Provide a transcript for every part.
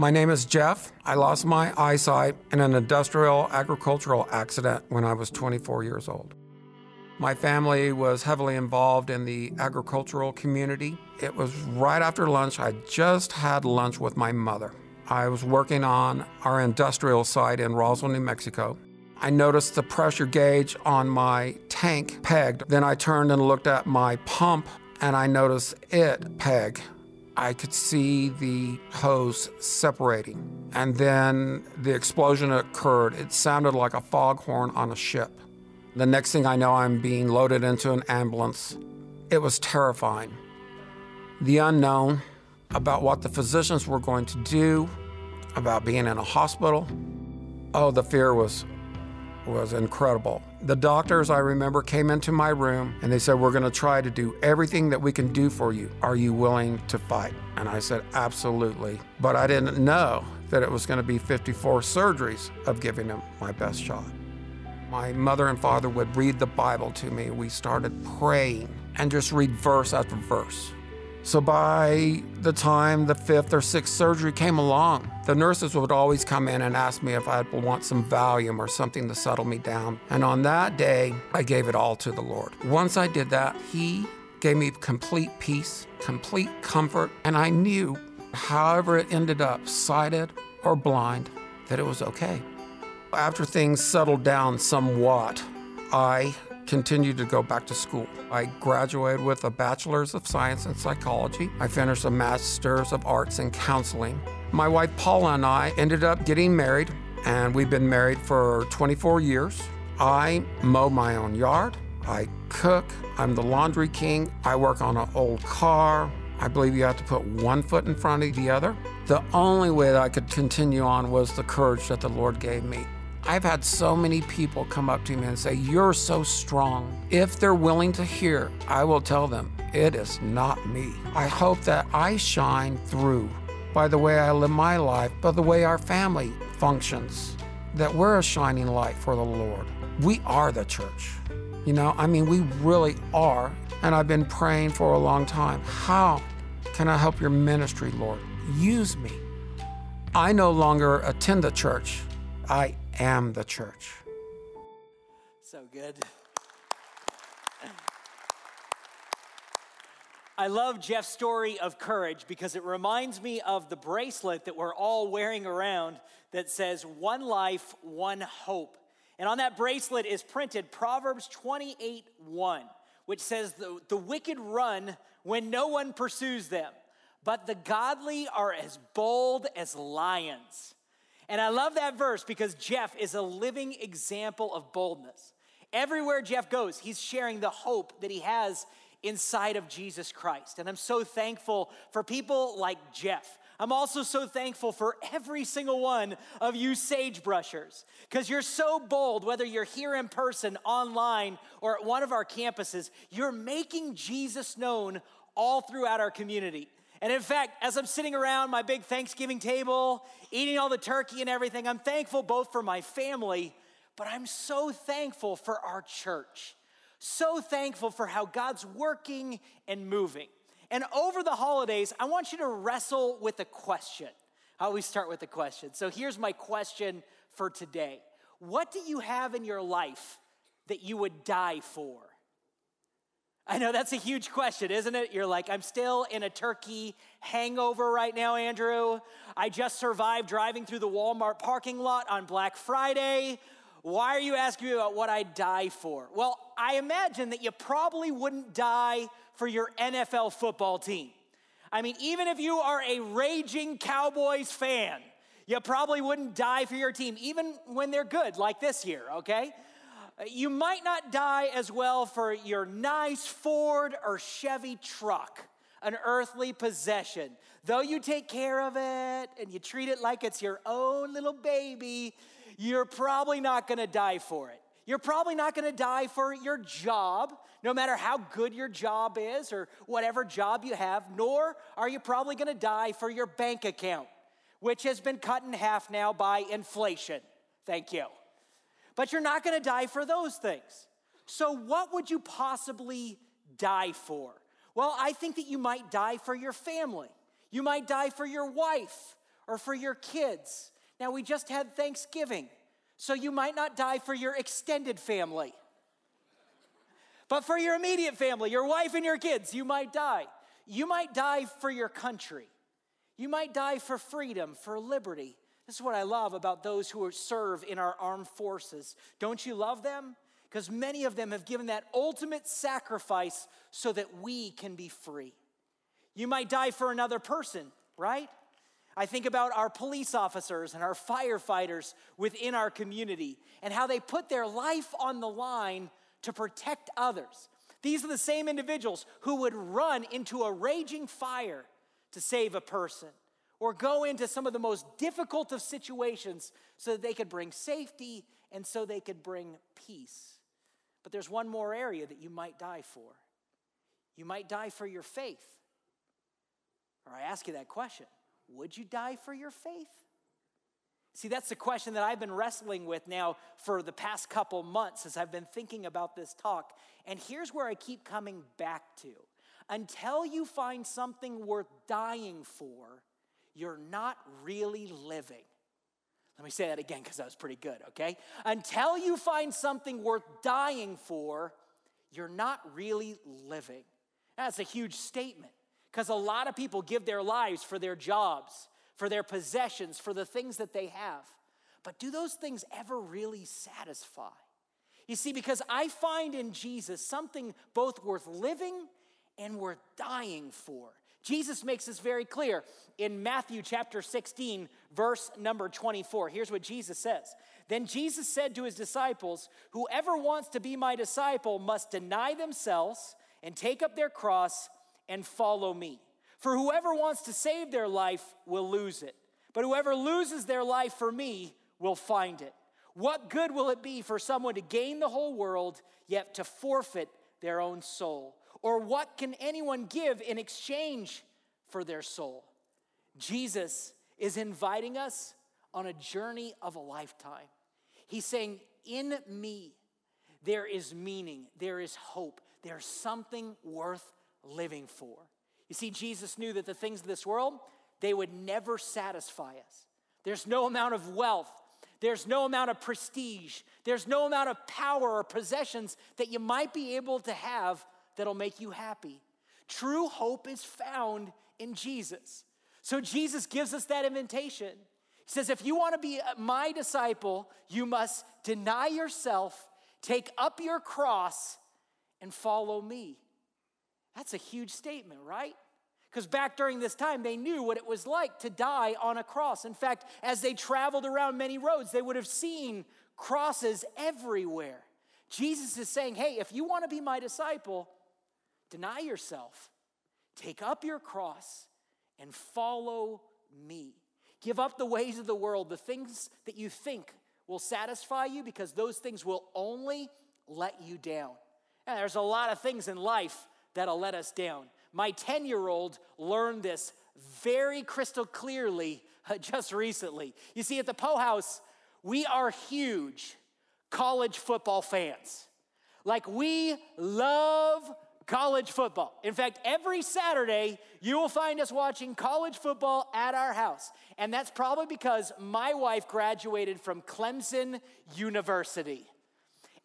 My name is Jeff. I lost my eyesight in an industrial agricultural accident when I was 24 years old. My family was heavily involved in the agricultural community. It was right after lunch. I just had lunch with my mother. I was working on our industrial site in Roswell, New Mexico. I noticed the pressure gauge on my tank pegged. Then I turned and looked at my pump and I noticed it peg. I could see the hose separating. And then the explosion occurred. It sounded like a foghorn on a ship. The next thing I know, I'm being loaded into an ambulance. It was terrifying. The unknown about what the physicians were going to do, about being in a hospital. Oh, the fear was was incredible. The doctors, I remember, came into my room and they said, We're going to try to do everything that we can do for you. Are you willing to fight? And I said, Absolutely. But I didn't know that it was going to be 54 surgeries of giving him my best shot. My mother and father would read the Bible to me. We started praying and just read verse after verse. So by the time the fifth or sixth surgery came along, the nurses would always come in and ask me if I'd want some Valium or something to settle me down. And on that day, I gave it all to the Lord. Once I did that, He gave me complete peace, complete comfort, and I knew, however it ended up, sighted or blind, that it was okay. After things settled down somewhat, I continued to go back to school. I graduated with a bachelor's of science in psychology. I finished a master's of arts in counseling. My wife Paula and I ended up getting married, and we've been married for 24 years. I mow my own yard. I cook. I'm the laundry king. I work on an old car. I believe you have to put one foot in front of the other. The only way that I could continue on was the courage that the Lord gave me. I've had so many people come up to me and say, You're so strong. If they're willing to hear, I will tell them, It is not me. I hope that I shine through by the way I live my life, by the way our family functions, that we're a shining light for the Lord. We are the church. You know, I mean, we really are. And I've been praying for a long time. How can I help your ministry, Lord? Use me. I no longer attend the church. I am the church. So good. I love Jeff's story of courage because it reminds me of the bracelet that we're all wearing around that says, One life, one hope. And on that bracelet is printed Proverbs 28 1, which says, The, the wicked run when no one pursues them, but the godly are as bold as lions. And I love that verse because Jeff is a living example of boldness. Everywhere Jeff goes, he's sharing the hope that he has inside of Jesus Christ. And I'm so thankful for people like Jeff. I'm also so thankful for every single one of you sagebrushers because you're so bold, whether you're here in person, online, or at one of our campuses, you're making Jesus known all throughout our community. And in fact, as I'm sitting around my big Thanksgiving table, eating all the turkey and everything, I'm thankful both for my family, but I'm so thankful for our church. So thankful for how God's working and moving. And over the holidays, I want you to wrestle with a question. I always start with a question. So here's my question for today What do you have in your life that you would die for? I know that's a huge question, isn't it? You're like, I'm still in a turkey hangover right now, Andrew. I just survived driving through the Walmart parking lot on Black Friday. Why are you asking me about what I'd die for? Well, I imagine that you probably wouldn't die for your NFL football team. I mean, even if you are a raging Cowboys fan, you probably wouldn't die for your team, even when they're good, like this year, okay? Uh, you might not die as well for your nice Ford or Chevy truck, an earthly possession. Though you take care of it and you treat it like it's your own little baby, you're probably not gonna die for it. You're probably not gonna die for your job, no matter how good your job is or whatever job you have, nor are you probably gonna die for your bank account, which has been cut in half now by inflation. Thank you but you're not gonna die for those things. So, what would you possibly die for? Well, I think that you might die for your family. You might die for your wife or for your kids. Now, we just had Thanksgiving, so you might not die for your extended family. But for your immediate family, your wife and your kids, you might die. You might die for your country. You might die for freedom, for liberty. This is what I love about those who serve in our armed forces. Don't you love them? Because many of them have given that ultimate sacrifice so that we can be free. You might die for another person, right? I think about our police officers and our firefighters within our community and how they put their life on the line to protect others. These are the same individuals who would run into a raging fire to save a person or go into some of the most difficult of situations so that they could bring safety and so they could bring peace. But there's one more area that you might die for. You might die for your faith. Or I ask you that question Would you die for your faith? See, that's the question that I've been wrestling with now for the past couple months as I've been thinking about this talk. And here's where I keep coming back to. Until you find something worth dying for, you're not really living. Let me say that again because that was pretty good, okay? Until you find something worth dying for, you're not really living. That's a huge statement because a lot of people give their lives for their jobs, for their possessions, for the things that they have. But do those things ever really satisfy? You see, because I find in Jesus something both worth living and worth dying for. Jesus makes this very clear in Matthew chapter 16, verse number 24. Here's what Jesus says Then Jesus said to his disciples, Whoever wants to be my disciple must deny themselves and take up their cross and follow me. For whoever wants to save their life will lose it, but whoever loses their life for me will find it. What good will it be for someone to gain the whole world, yet to forfeit their own soul? Or what can anyone give in exchange for their soul? Jesus is inviting us on a journey of a lifetime. He's saying, In me, there is meaning, there is hope, there's something worth living for. You see, Jesus knew that the things of this world, they would never satisfy us. There's no amount of wealth, there's no amount of prestige, there's no amount of power or possessions that you might be able to have that'll make you happy. True hope is found in Jesus. So Jesus gives us that invitation. He says, if you want to be my disciple, you must deny yourself, take up your cross, and follow me. That's a huge statement, right? Because back during this time, they knew what it was like to die on a cross. In fact, as they traveled around many roads, they would have seen crosses everywhere. Jesus is saying, hey, if you want to be my disciple, deny yourself, take up your cross, and follow me. Give up the ways of the world, the things that you think will satisfy you, because those things will only let you down. And there's a lot of things in life that'll let us down. My 10 year old learned this very crystal clearly uh, just recently. You see, at the Poe House, we are huge college football fans. Like, we love college football. In fact, every Saturday, you will find us watching college football at our house. And that's probably because my wife graduated from Clemson University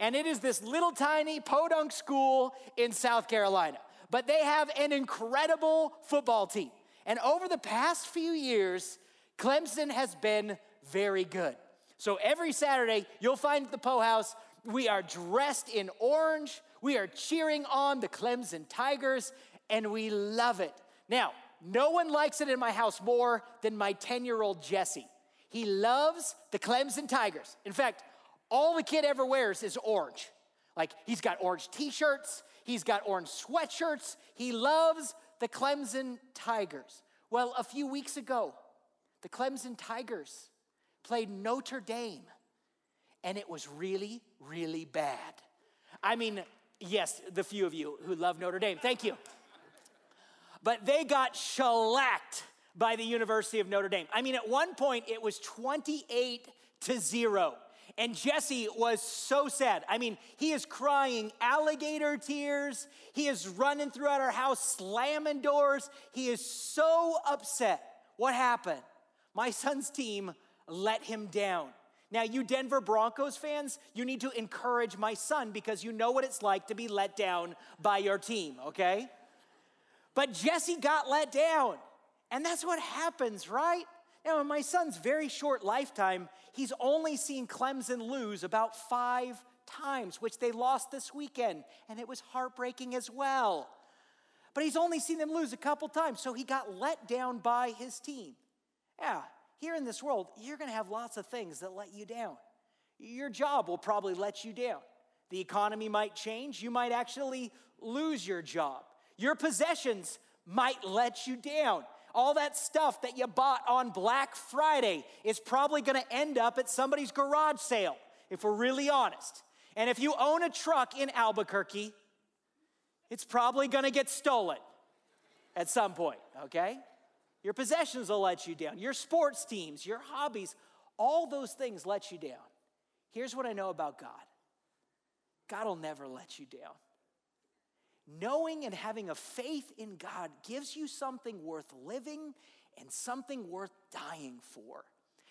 and it is this little tiny podunk school in South Carolina. But they have an incredible football team. And over the past few years, Clemson has been very good. So every Saturday, you'll find the Poe House, we are dressed in orange, we are cheering on the Clemson Tigers, and we love it. Now, no one likes it in my house more than my 10 year old Jesse. He loves the Clemson Tigers. In fact, all the kid ever wears is orange. Like he's got orange t shirts, he's got orange sweatshirts. He loves the Clemson Tigers. Well, a few weeks ago, the Clemson Tigers played Notre Dame, and it was really, really bad. I mean, yes, the few of you who love Notre Dame, thank you. But they got shellacked by the University of Notre Dame. I mean, at one point, it was 28 to 0. And Jesse was so sad. I mean, he is crying alligator tears. He is running throughout our house, slamming doors. He is so upset. What happened? My son's team let him down. Now, you Denver Broncos fans, you need to encourage my son because you know what it's like to be let down by your team, okay? But Jesse got let down. And that's what happens, right? Now, in my son's very short lifetime, he's only seen Clemson lose about five times, which they lost this weekend, and it was heartbreaking as well. But he's only seen them lose a couple times, so he got let down by his team. Yeah, here in this world, you're gonna have lots of things that let you down. Your job will probably let you down. The economy might change, you might actually lose your job. Your possessions might let you down. All that stuff that you bought on Black Friday is probably gonna end up at somebody's garage sale, if we're really honest. And if you own a truck in Albuquerque, it's probably gonna get stolen at some point, okay? Your possessions will let you down. Your sports teams, your hobbies, all those things let you down. Here's what I know about God God will never let you down. Knowing and having a faith in God gives you something worth living and something worth dying for.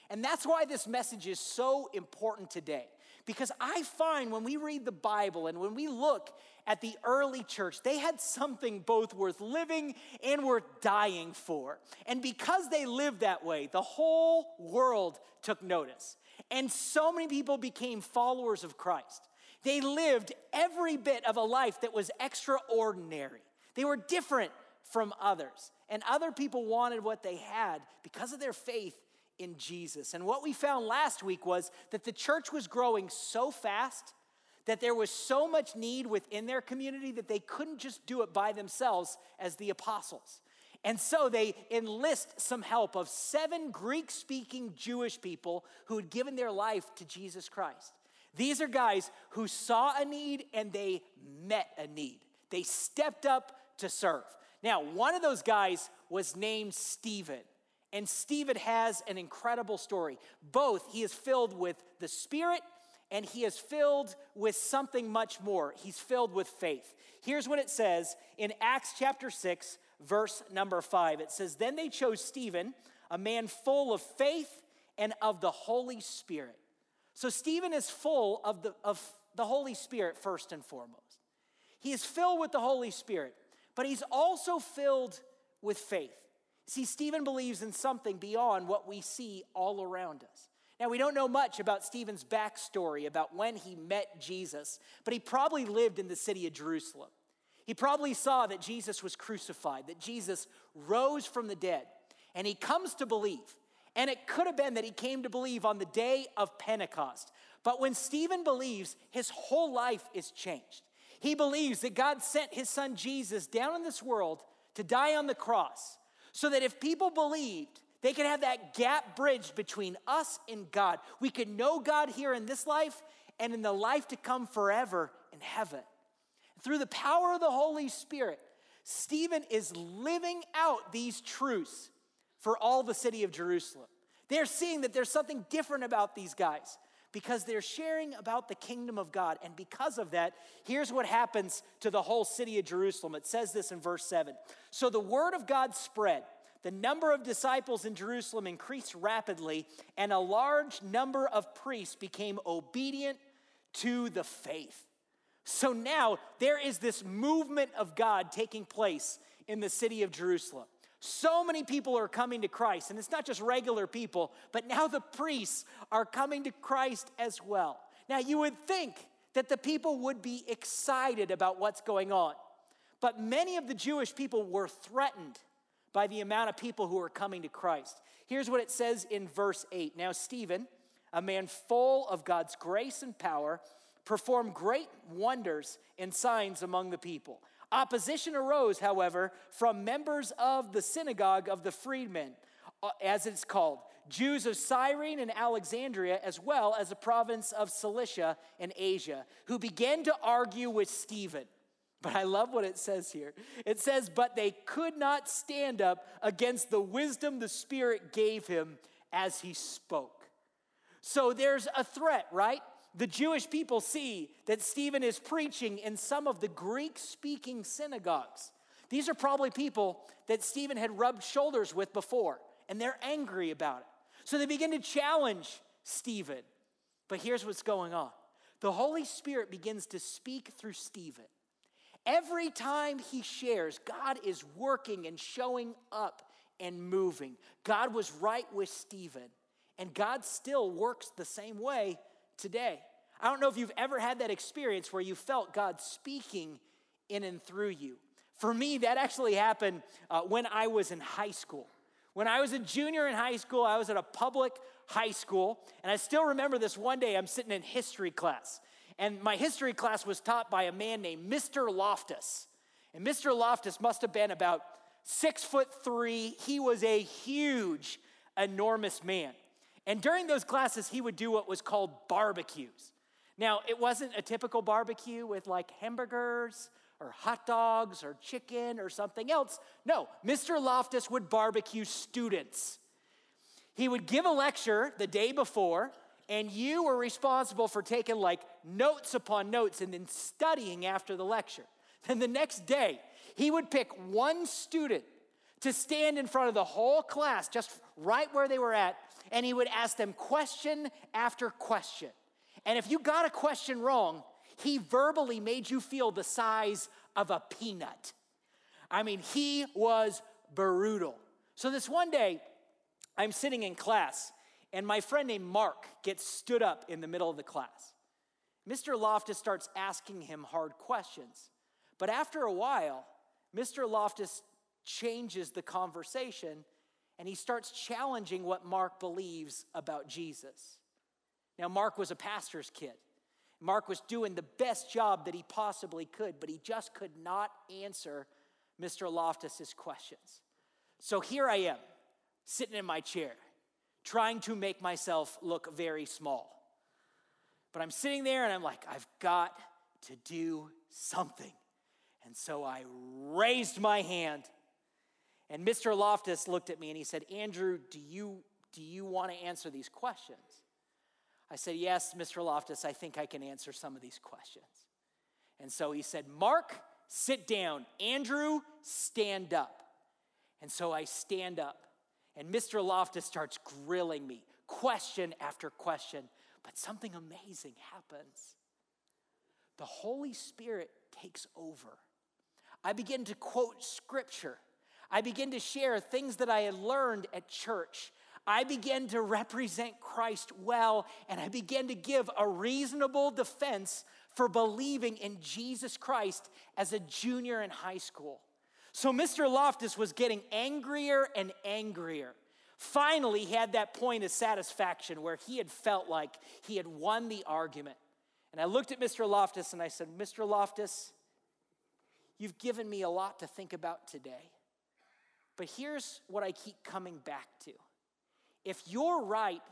And that's why this message is so important today. Because I find when we read the Bible and when we look at the early church, they had something both worth living and worth dying for. And because they lived that way, the whole world took notice. And so many people became followers of Christ. They lived every bit of a life that was extraordinary. They were different from others. And other people wanted what they had because of their faith in Jesus. And what we found last week was that the church was growing so fast that there was so much need within their community that they couldn't just do it by themselves as the apostles. And so they enlist some help of seven Greek speaking Jewish people who had given their life to Jesus Christ. These are guys who saw a need and they met a need. They stepped up to serve. Now, one of those guys was named Stephen. And Stephen has an incredible story. Both, he is filled with the Spirit and he is filled with something much more. He's filled with faith. Here's what it says in Acts chapter 6, verse number 5. It says, Then they chose Stephen, a man full of faith and of the Holy Spirit. So Stephen is full of the, of the Holy Spirit first and foremost. He is filled with the Holy Spirit, but he's also filled with faith. See, Stephen believes in something beyond what we see all around us. Now, we don't know much about Stephen's backstory, about when he met Jesus, but he probably lived in the city of Jerusalem. He probably saw that Jesus was crucified, that Jesus rose from the dead, and he comes to believe. And it could have been that he came to believe on the day of Pentecost. But when Stephen believes, his whole life is changed. He believes that God sent his son Jesus down in this world to die on the cross so that if people believed, they could have that gap bridged between us and God. We could know God here in this life and in the life to come forever in heaven. Through the power of the Holy Spirit, Stephen is living out these truths for all the city of Jerusalem. They're seeing that there's something different about these guys because they're sharing about the kingdom of God. And because of that, here's what happens to the whole city of Jerusalem. It says this in verse 7. So the word of God spread. The number of disciples in Jerusalem increased rapidly, and a large number of priests became obedient to the faith. So now there is this movement of God taking place in the city of Jerusalem. So many people are coming to Christ, and it's not just regular people, but now the priests are coming to Christ as well. Now, you would think that the people would be excited about what's going on, but many of the Jewish people were threatened by the amount of people who are coming to Christ. Here's what it says in verse 8 Now, Stephen, a man full of God's grace and power, performed great wonders and signs among the people. Opposition arose, however, from members of the synagogue of the freedmen, uh, as it's called, Jews of Cyrene and Alexandria, as well as the province of Cilicia and Asia, who began to argue with Stephen. But I love what it says here. It says, But they could not stand up against the wisdom the Spirit gave him as he spoke. So there's a threat, right? The Jewish people see that Stephen is preaching in some of the Greek speaking synagogues. These are probably people that Stephen had rubbed shoulders with before, and they're angry about it. So they begin to challenge Stephen. But here's what's going on the Holy Spirit begins to speak through Stephen. Every time he shares, God is working and showing up and moving. God was right with Stephen, and God still works the same way today. I don't know if you've ever had that experience where you felt God speaking in and through you. For me, that actually happened uh, when I was in high school. When I was a junior in high school, I was at a public high school, and I still remember this one day I'm sitting in history class, and my history class was taught by a man named Mr. Loftus. And Mr. Loftus must have been about six foot three. He was a huge, enormous man. And during those classes, he would do what was called barbecues. Now, it wasn't a typical barbecue with like hamburgers or hot dogs or chicken or something else. No, Mr. Loftus would barbecue students. He would give a lecture the day before, and you were responsible for taking like notes upon notes and then studying after the lecture. Then the next day, he would pick one student to stand in front of the whole class, just right where they were at, and he would ask them question after question. And if you got a question wrong, he verbally made you feel the size of a peanut. I mean, he was brutal. So, this one day, I'm sitting in class, and my friend named Mark gets stood up in the middle of the class. Mr. Loftus starts asking him hard questions. But after a while, Mr. Loftus changes the conversation and he starts challenging what Mark believes about Jesus. Now, Mark was a pastor's kid. Mark was doing the best job that he possibly could, but he just could not answer Mr. Loftus's questions. So here I am, sitting in my chair, trying to make myself look very small. But I'm sitting there and I'm like, I've got to do something. And so I raised my hand. And Mr. Loftus looked at me and he said, Andrew, do you, do you want to answer these questions? I said, Yes, Mr. Loftus, I think I can answer some of these questions. And so he said, Mark, sit down. Andrew, stand up. And so I stand up. And Mr. Loftus starts grilling me, question after question. But something amazing happens. The Holy Spirit takes over. I begin to quote scripture. I begin to share things that I had learned at church I began to represent Christ well, and I began to give a reasonable defense for believing in Jesus Christ as a junior in high school. So Mr. Loftus was getting angrier and angrier. Finally, he had that point of satisfaction where he had felt like he had won the argument. And I looked at Mr. Loftus and I said, Mr. Loftus, you've given me a lot to think about today. But here's what I keep coming back to if you're right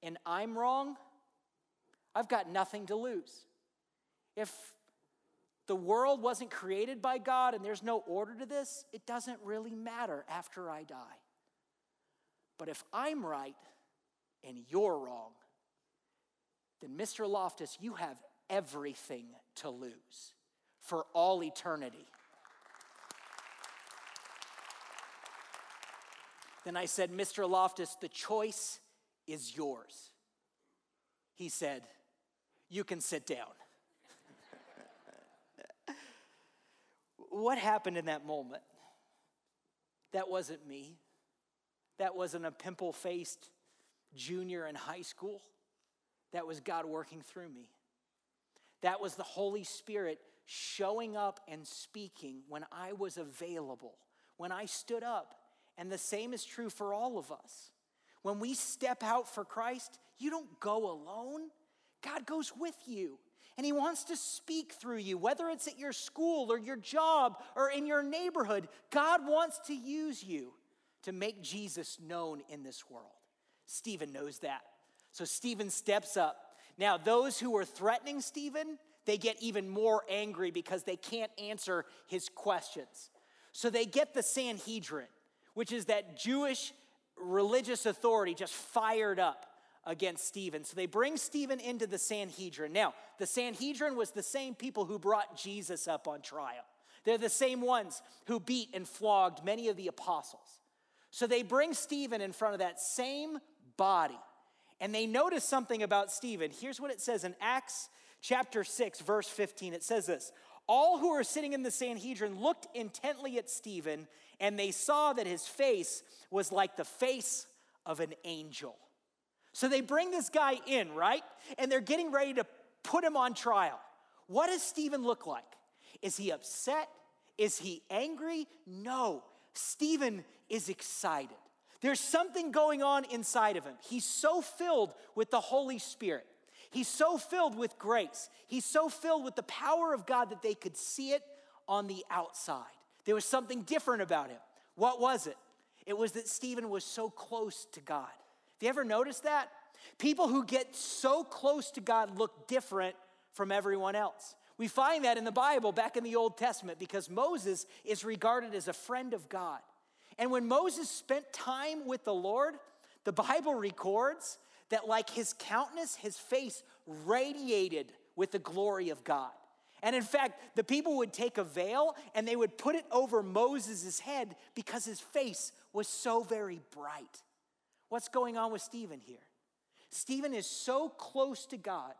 and I'm wrong, I've got nothing to lose. If the world wasn't created by God and there's no order to this, it doesn't really matter after I die. But if I'm right and you're wrong, then Mr. Loftus, you have everything to lose for all eternity. Then I said, Mr. Loftus, the choice is yours. He said, You can sit down. what happened in that moment? That wasn't me. That wasn't a pimple faced junior in high school. That was God working through me. That was the Holy Spirit showing up and speaking when I was available, when I stood up and the same is true for all of us. When we step out for Christ, you don't go alone. God goes with you. And He wants to speak through you, whether it's at your school or your job or in your neighborhood. God wants to use you to make Jesus known in this world. Stephen knows that. So Stephen steps up. Now, those who are threatening Stephen, they get even more angry because they can't answer his questions. So they get the Sanhedrin which is that Jewish religious authority just fired up against Stephen. So they bring Stephen into the Sanhedrin. Now, the Sanhedrin was the same people who brought Jesus up on trial. They're the same ones who beat and flogged many of the apostles. So they bring Stephen in front of that same body. And they notice something about Stephen. Here's what it says in Acts chapter 6, verse 15. It says this All who were sitting in the Sanhedrin looked intently at Stephen, and they saw that his face was like the face of an angel. So they bring this guy in, right? And they're getting ready to put him on trial. What does Stephen look like? Is he upset? Is he angry? No. Stephen is excited. There's something going on inside of him. He's so filled with the Holy Spirit. He's so filled with grace. He's so filled with the power of God that they could see it on the outside. There was something different about him. What was it? It was that Stephen was so close to God. Have you ever noticed that? People who get so close to God look different from everyone else. We find that in the Bible back in the Old Testament because Moses is regarded as a friend of God. And when Moses spent time with the Lord, the Bible records that, like his countenance, his face radiated with the glory of God. And in fact, the people would take a veil and they would put it over Moses' head because his face was so very bright. What's going on with Stephen here? Stephen is so close to God,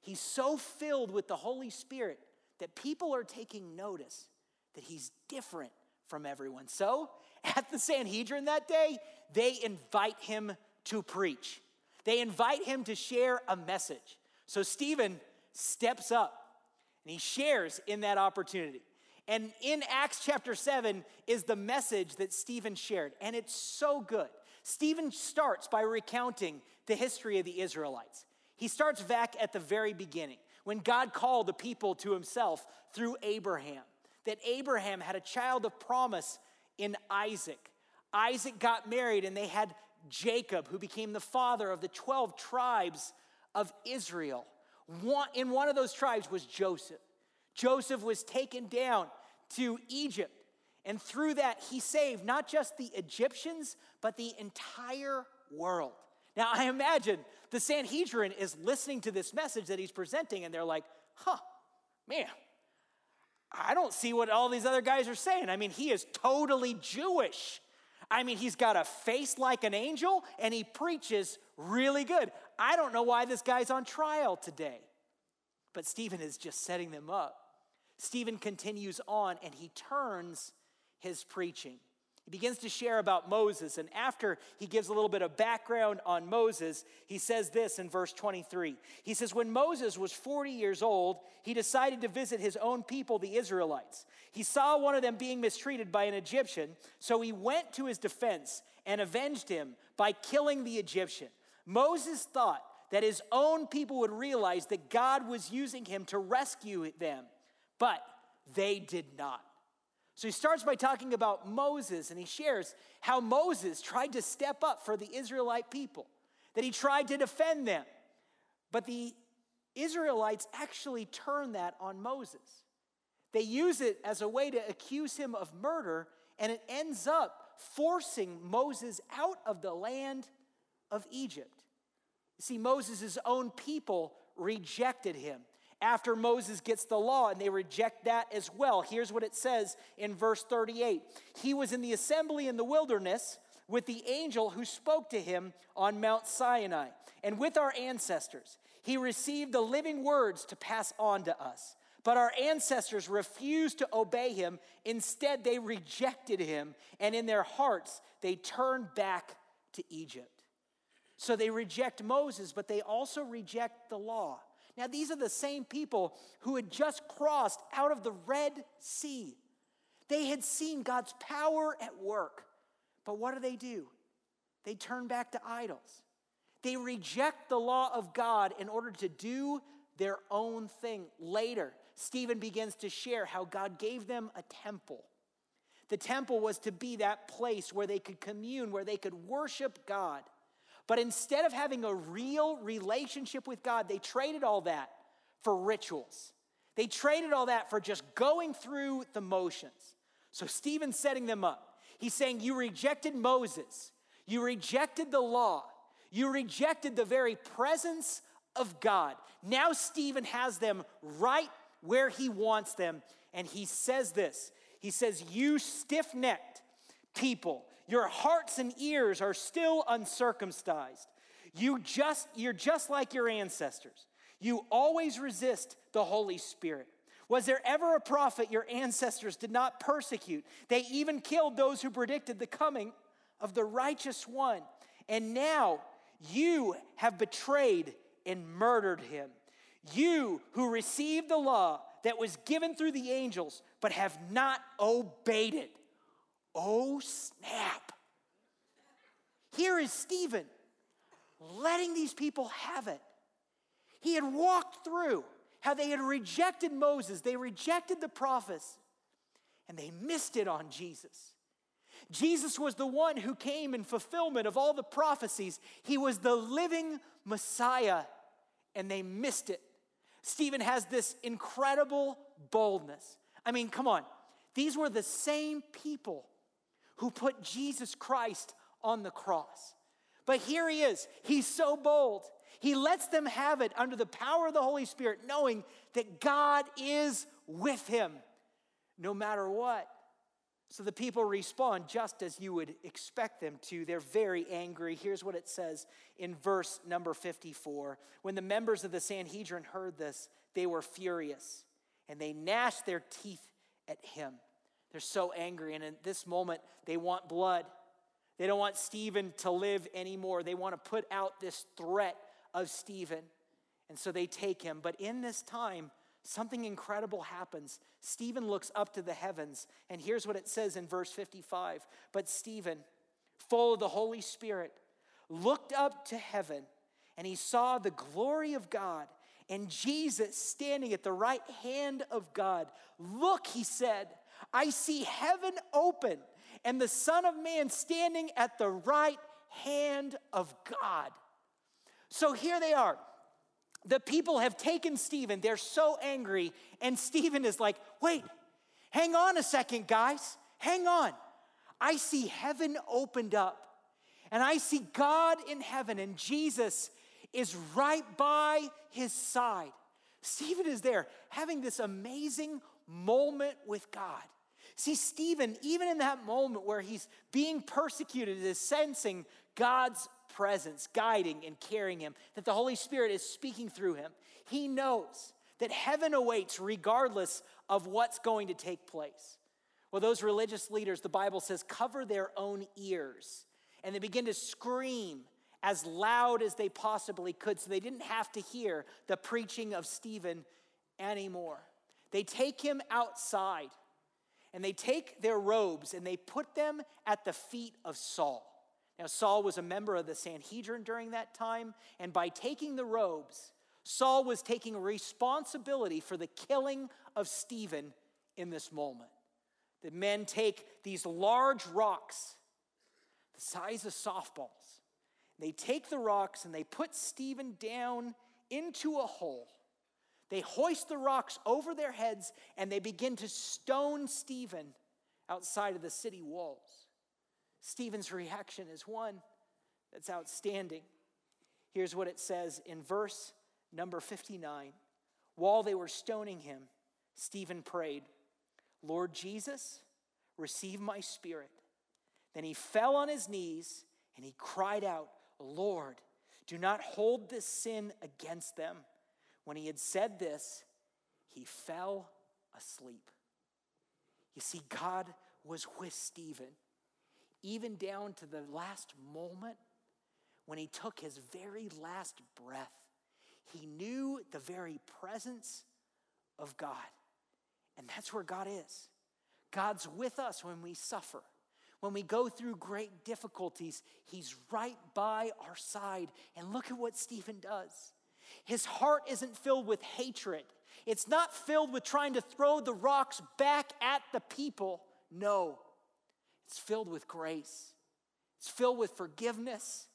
he's so filled with the Holy Spirit that people are taking notice that he's different from everyone. So, at the Sanhedrin that day, they invite him to preach. They invite him to share a message. So Stephen steps up and he shares in that opportunity. And in Acts chapter 7 is the message that Stephen shared, and it's so good. Stephen starts by recounting the history of the Israelites. He starts back at the very beginning when God called the people to himself through Abraham, that Abraham had a child of promise in Isaac. Isaac got married and they had Jacob, who became the father of the 12 tribes of Israel. One, in one of those tribes was Joseph. Joseph was taken down to Egypt, and through that, he saved not just the Egyptians, but the entire world. Now, I imagine the Sanhedrin is listening to this message that he's presenting, and they're like, huh, man, I don't see what all these other guys are saying. I mean, he is totally Jewish. I mean, he's got a face like an angel and he preaches really good. I don't know why this guy's on trial today. But Stephen is just setting them up. Stephen continues on and he turns his preaching. He begins to share about Moses, and after he gives a little bit of background on Moses, he says this in verse 23. He says, When Moses was 40 years old, he decided to visit his own people, the Israelites. He saw one of them being mistreated by an Egyptian, so he went to his defense and avenged him by killing the Egyptian. Moses thought that his own people would realize that God was using him to rescue them, but they did not. So he starts by talking about Moses and he shares how Moses tried to step up for the Israelite people, that he tried to defend them. But the Israelites actually turned that on Moses. They use it as a way to accuse him of murder, and it ends up forcing Moses out of the land of Egypt. You see, Moses' own people rejected him after Moses gets the law, and they reject that as well. Here's what it says in verse 38 He was in the assembly in the wilderness with the angel who spoke to him on Mount Sinai, and with our ancestors. He received the living words to pass on to us. But our ancestors refused to obey him. Instead, they rejected him, and in their hearts, they turned back to Egypt. So they reject Moses, but they also reject the law. Now, these are the same people who had just crossed out of the Red Sea. They had seen God's power at work. But what do they do? They turn back to idols. They reject the law of God in order to do their own thing. Later, Stephen begins to share how God gave them a temple. The temple was to be that place where they could commune, where they could worship God. But instead of having a real relationship with God, they traded all that for rituals. They traded all that for just going through the motions. So Stephen's setting them up. He's saying, You rejected Moses, you rejected the law, you rejected the very presence of God. Now Stephen has them right where he wants them. And he says this He says, You stiff necked people, your hearts and ears are still uncircumcised. You just, you're just like your ancestors. You always resist the Holy Spirit. Was there ever a prophet your ancestors did not persecute? They even killed those who predicted the coming of the righteous one. And now you have betrayed and murdered him. You who received the law that was given through the angels, but have not obeyed it. Oh, snap. Here is Stephen letting these people have it. He had walked through how they had rejected Moses, they rejected the prophets, and they missed it on Jesus. Jesus was the one who came in fulfillment of all the prophecies. He was the living Messiah, and they missed it. Stephen has this incredible boldness. I mean, come on. These were the same people who put Jesus Christ on the cross. But here he is. He's so bold. He lets them have it under the power of the Holy Spirit, knowing that God is with him no matter what. So the people respond just as you would expect them to. They're very angry. Here's what it says in verse number 54. When the members of the Sanhedrin heard this, they were furious and they gnashed their teeth at him. They're so angry. And in this moment, they want blood. They don't want Stephen to live anymore. They want to put out this threat of Stephen. And so they take him. But in this time, something incredible happens. Stephen looks up to the heavens, and here's what it says in verse 55 But Stephen, full of the Holy Spirit, looked up to heaven, and he saw the glory of God and Jesus standing at the right hand of God. Look, he said, I see heaven open and the Son of Man standing at the right hand of God. So here they are the people have taken Stephen. They're so angry. And Stephen is like, wait, hang on a second, guys. Hang on. I see heaven opened up. And I see God in heaven, and Jesus is right by his side. Stephen is there having this amazing moment with God. See, Stephen, even in that moment where he's being persecuted, is sensing God's presence, guiding and carrying him, that the Holy Spirit is speaking through him. He knows that heaven awaits regardless of what's going to take place. Well, those religious leaders, the Bible says, cover their own ears and they begin to scream as loud as they possibly could so they didn't have to hear the preaching of Stephen anymore. They take him outside and they take their robes and they put them at the feet of Saul. Now, Saul was a member of the Sanhedrin during that time, and by taking the robes, Saul was taking responsibility for the killing of Stephen in this moment. The men take these large rocks, the size of softballs, they take the rocks and they put Stephen down into a hole. They hoist the rocks over their heads and they begin to stone Stephen outside of the city walls. Stephen's reaction is one that's outstanding. Here's what it says in verse number 59 While they were stoning him, Stephen prayed, Lord Jesus, receive my spirit. Then he fell on his knees and he cried out, Lord, do not hold this sin against them. When he had said this, he fell asleep. You see, God was with Stephen even down to the last moment when he took his very last breath. He knew the very presence of God. And that's where God is. God's with us when we suffer. When we go through great difficulties, He's right by our side. And look at what Stephen does. His heart isn't filled with hatred, it's not filled with trying to throw the rocks back at the people. No, it's filled with grace, it's filled with forgiveness,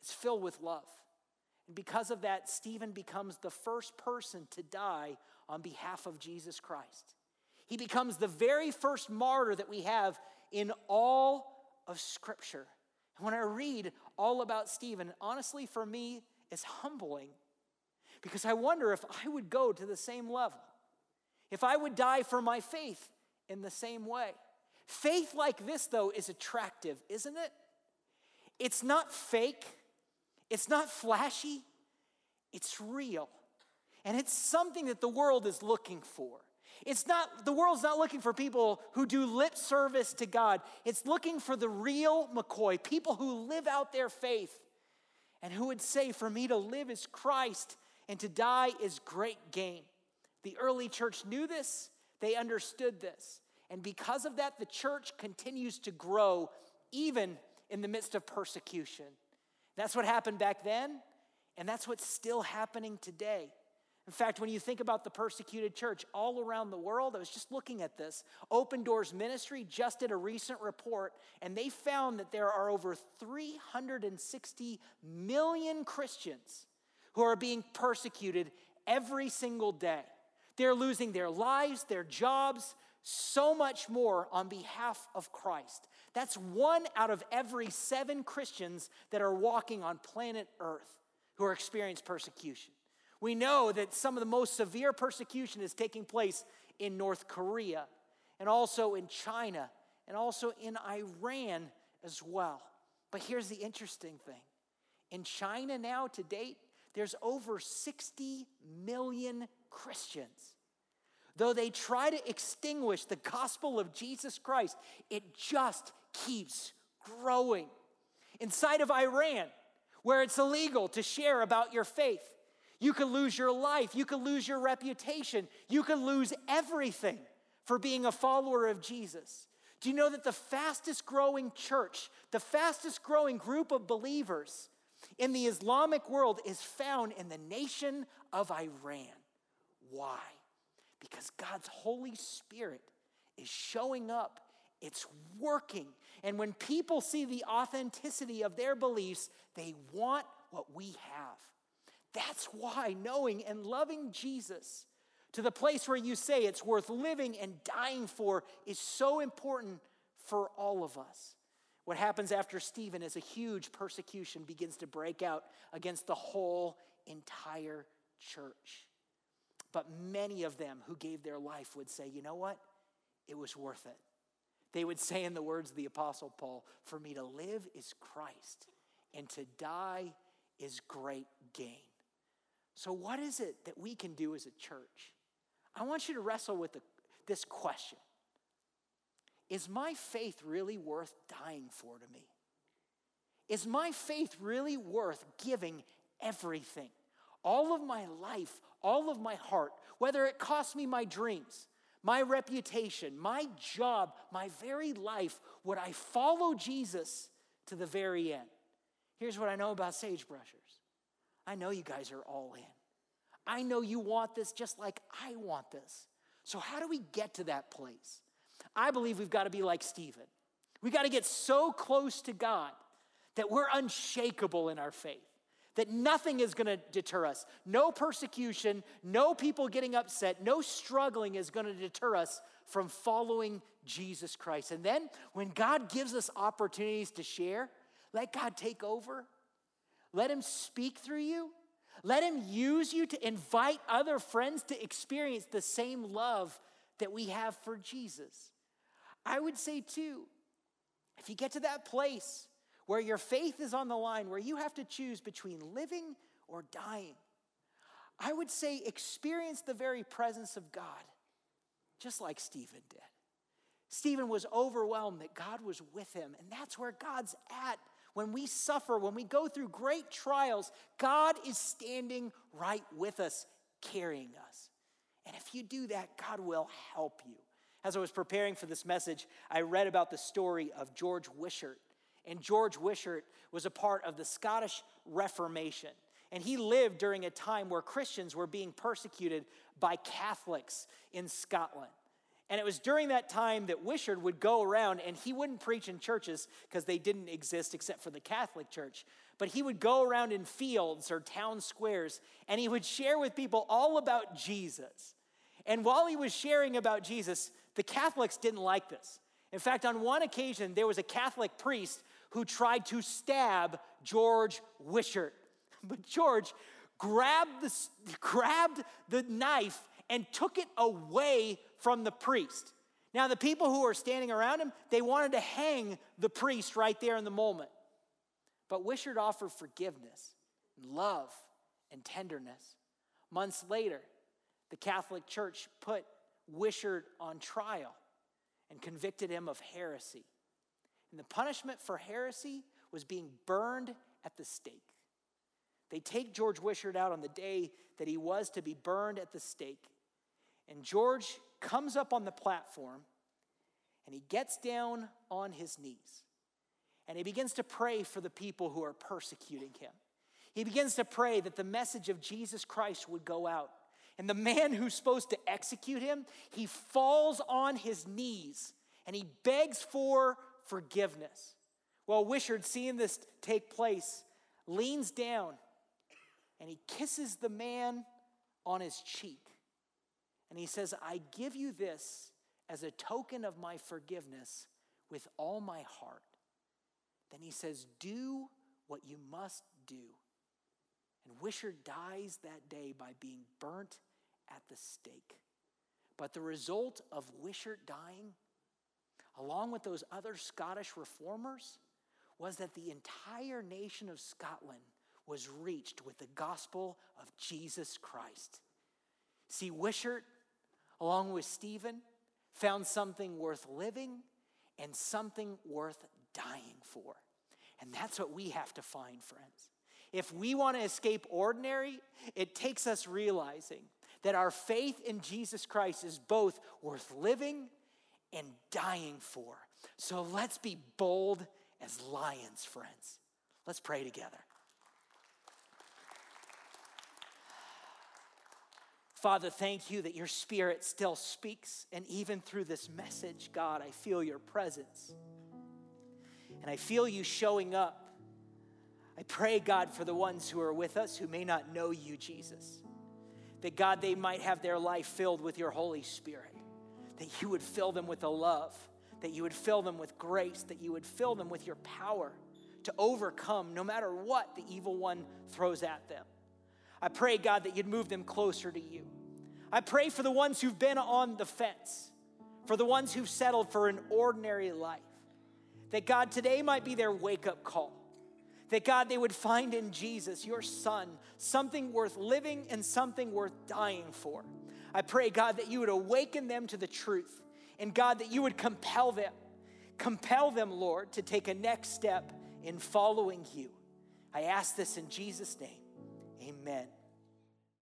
it's filled with love. And because of that, Stephen becomes the first person to die on behalf of Jesus Christ. He becomes the very first martyr that we have in all of Scripture. And when I read all about Stephen, honestly, for me, it's humbling because I wonder if I would go to the same level, if I would die for my faith in the same way. Faith like this, though, is attractive, isn't it? It's not fake, it's not flashy, it's real. And it's something that the world is looking for. It's not, the world's not looking for people who do lip service to God. It's looking for the real McCoy, people who live out their faith and who would say, For me to live is Christ and to die is great gain. The early church knew this, they understood this. And because of that, the church continues to grow even in the midst of persecution. That's what happened back then, and that's what's still happening today. In fact, when you think about the persecuted church all around the world, I was just looking at this. Open Doors Ministry just did a recent report, and they found that there are over 360 million Christians who are being persecuted every single day. They're losing their lives, their jobs, so much more on behalf of Christ. That's one out of every seven Christians that are walking on planet Earth who are experiencing persecution. We know that some of the most severe persecution is taking place in North Korea and also in China and also in Iran as well. But here's the interesting thing in China now to date, there's over 60 million Christians. Though they try to extinguish the gospel of Jesus Christ, it just keeps growing. Inside of Iran, where it's illegal to share about your faith, you could lose your life, you could lose your reputation, you could lose everything for being a follower of Jesus. Do you know that the fastest growing church, the fastest growing group of believers in the Islamic world is found in the nation of Iran? Why? Because God's Holy Spirit is showing up, it's working. And when people see the authenticity of their beliefs, they want what we have. That's why knowing and loving Jesus to the place where you say it's worth living and dying for is so important for all of us. What happens after Stephen is a huge persecution begins to break out against the whole entire church. But many of them who gave their life would say, you know what? It was worth it. They would say, in the words of the Apostle Paul, for me to live is Christ, and to die is great gain. So, what is it that we can do as a church? I want you to wrestle with the, this question Is my faith really worth dying for to me? Is my faith really worth giving everything? All of my life, all of my heart, whether it costs me my dreams, my reputation, my job, my very life, would I follow Jesus to the very end? Here's what I know about sagebrushers I know you guys are all in. I know you want this just like I want this. So, how do we get to that place? I believe we've got to be like Stephen. We got to get so close to God that we're unshakable in our faith, that nothing is going to deter us. No persecution, no people getting upset, no struggling is going to deter us from following Jesus Christ. And then when God gives us opportunities to share, let God take over. Let Him speak through you. Let Him use you to invite other friends to experience the same love that we have for Jesus. I would say, too, if you get to that place where your faith is on the line, where you have to choose between living or dying, I would say experience the very presence of God, just like Stephen did. Stephen was overwhelmed that God was with him, and that's where God's at when we suffer, when we go through great trials, God is standing right with us, carrying us. And if you do that, God will help you. As I was preparing for this message, I read about the story of George Wishart. And George Wishart was a part of the Scottish Reformation. And he lived during a time where Christians were being persecuted by Catholics in Scotland. And it was during that time that Wishart would go around and he wouldn't preach in churches because they didn't exist except for the Catholic Church. But he would go around in fields or town squares and he would share with people all about Jesus. And while he was sharing about Jesus, the Catholics didn't like this. In fact, on one occasion, there was a Catholic priest who tried to stab George Wishart. But George grabbed the, grabbed the knife and took it away from the priest. Now, the people who were standing around him, they wanted to hang the priest right there in the moment. But Wishart offered forgiveness, love, and tenderness. Months later, the Catholic Church put Wishart on trial and convicted him of heresy. And the punishment for heresy was being burned at the stake. They take George Wishart out on the day that he was to be burned at the stake. And George comes up on the platform and he gets down on his knees and he begins to pray for the people who are persecuting him. He begins to pray that the message of Jesus Christ would go out. And the man who's supposed to execute him, he falls on his knees and he begs for forgiveness. Well, Wishart, seeing this take place, leans down and he kisses the man on his cheek. And he says, I give you this as a token of my forgiveness with all my heart. Then he says, Do what you must do. And Wishart dies that day by being burnt at the stake. But the result of Wishart dying, along with those other Scottish reformers, was that the entire nation of Scotland was reached with the gospel of Jesus Christ. See, Wishart, along with Stephen, found something worth living and something worth dying for. And that's what we have to find, friends. If we want to escape ordinary, it takes us realizing that our faith in Jesus Christ is both worth living and dying for. So let's be bold as lions, friends. Let's pray together. Father, thank you that your spirit still speaks. And even through this message, God, I feel your presence. And I feel you showing up. I pray, God, for the ones who are with us who may not know you, Jesus. That, God, they might have their life filled with your Holy Spirit. That you would fill them with a love. That you would fill them with grace. That you would fill them with your power to overcome no matter what the evil one throws at them. I pray, God, that you'd move them closer to you. I pray for the ones who've been on the fence, for the ones who've settled for an ordinary life, that God, today might be their wake up call. That God, they would find in Jesus, your Son, something worth living and something worth dying for. I pray, God, that you would awaken them to the truth, and God, that you would compel them, compel them, Lord, to take a next step in following you. I ask this in Jesus' name. Amen.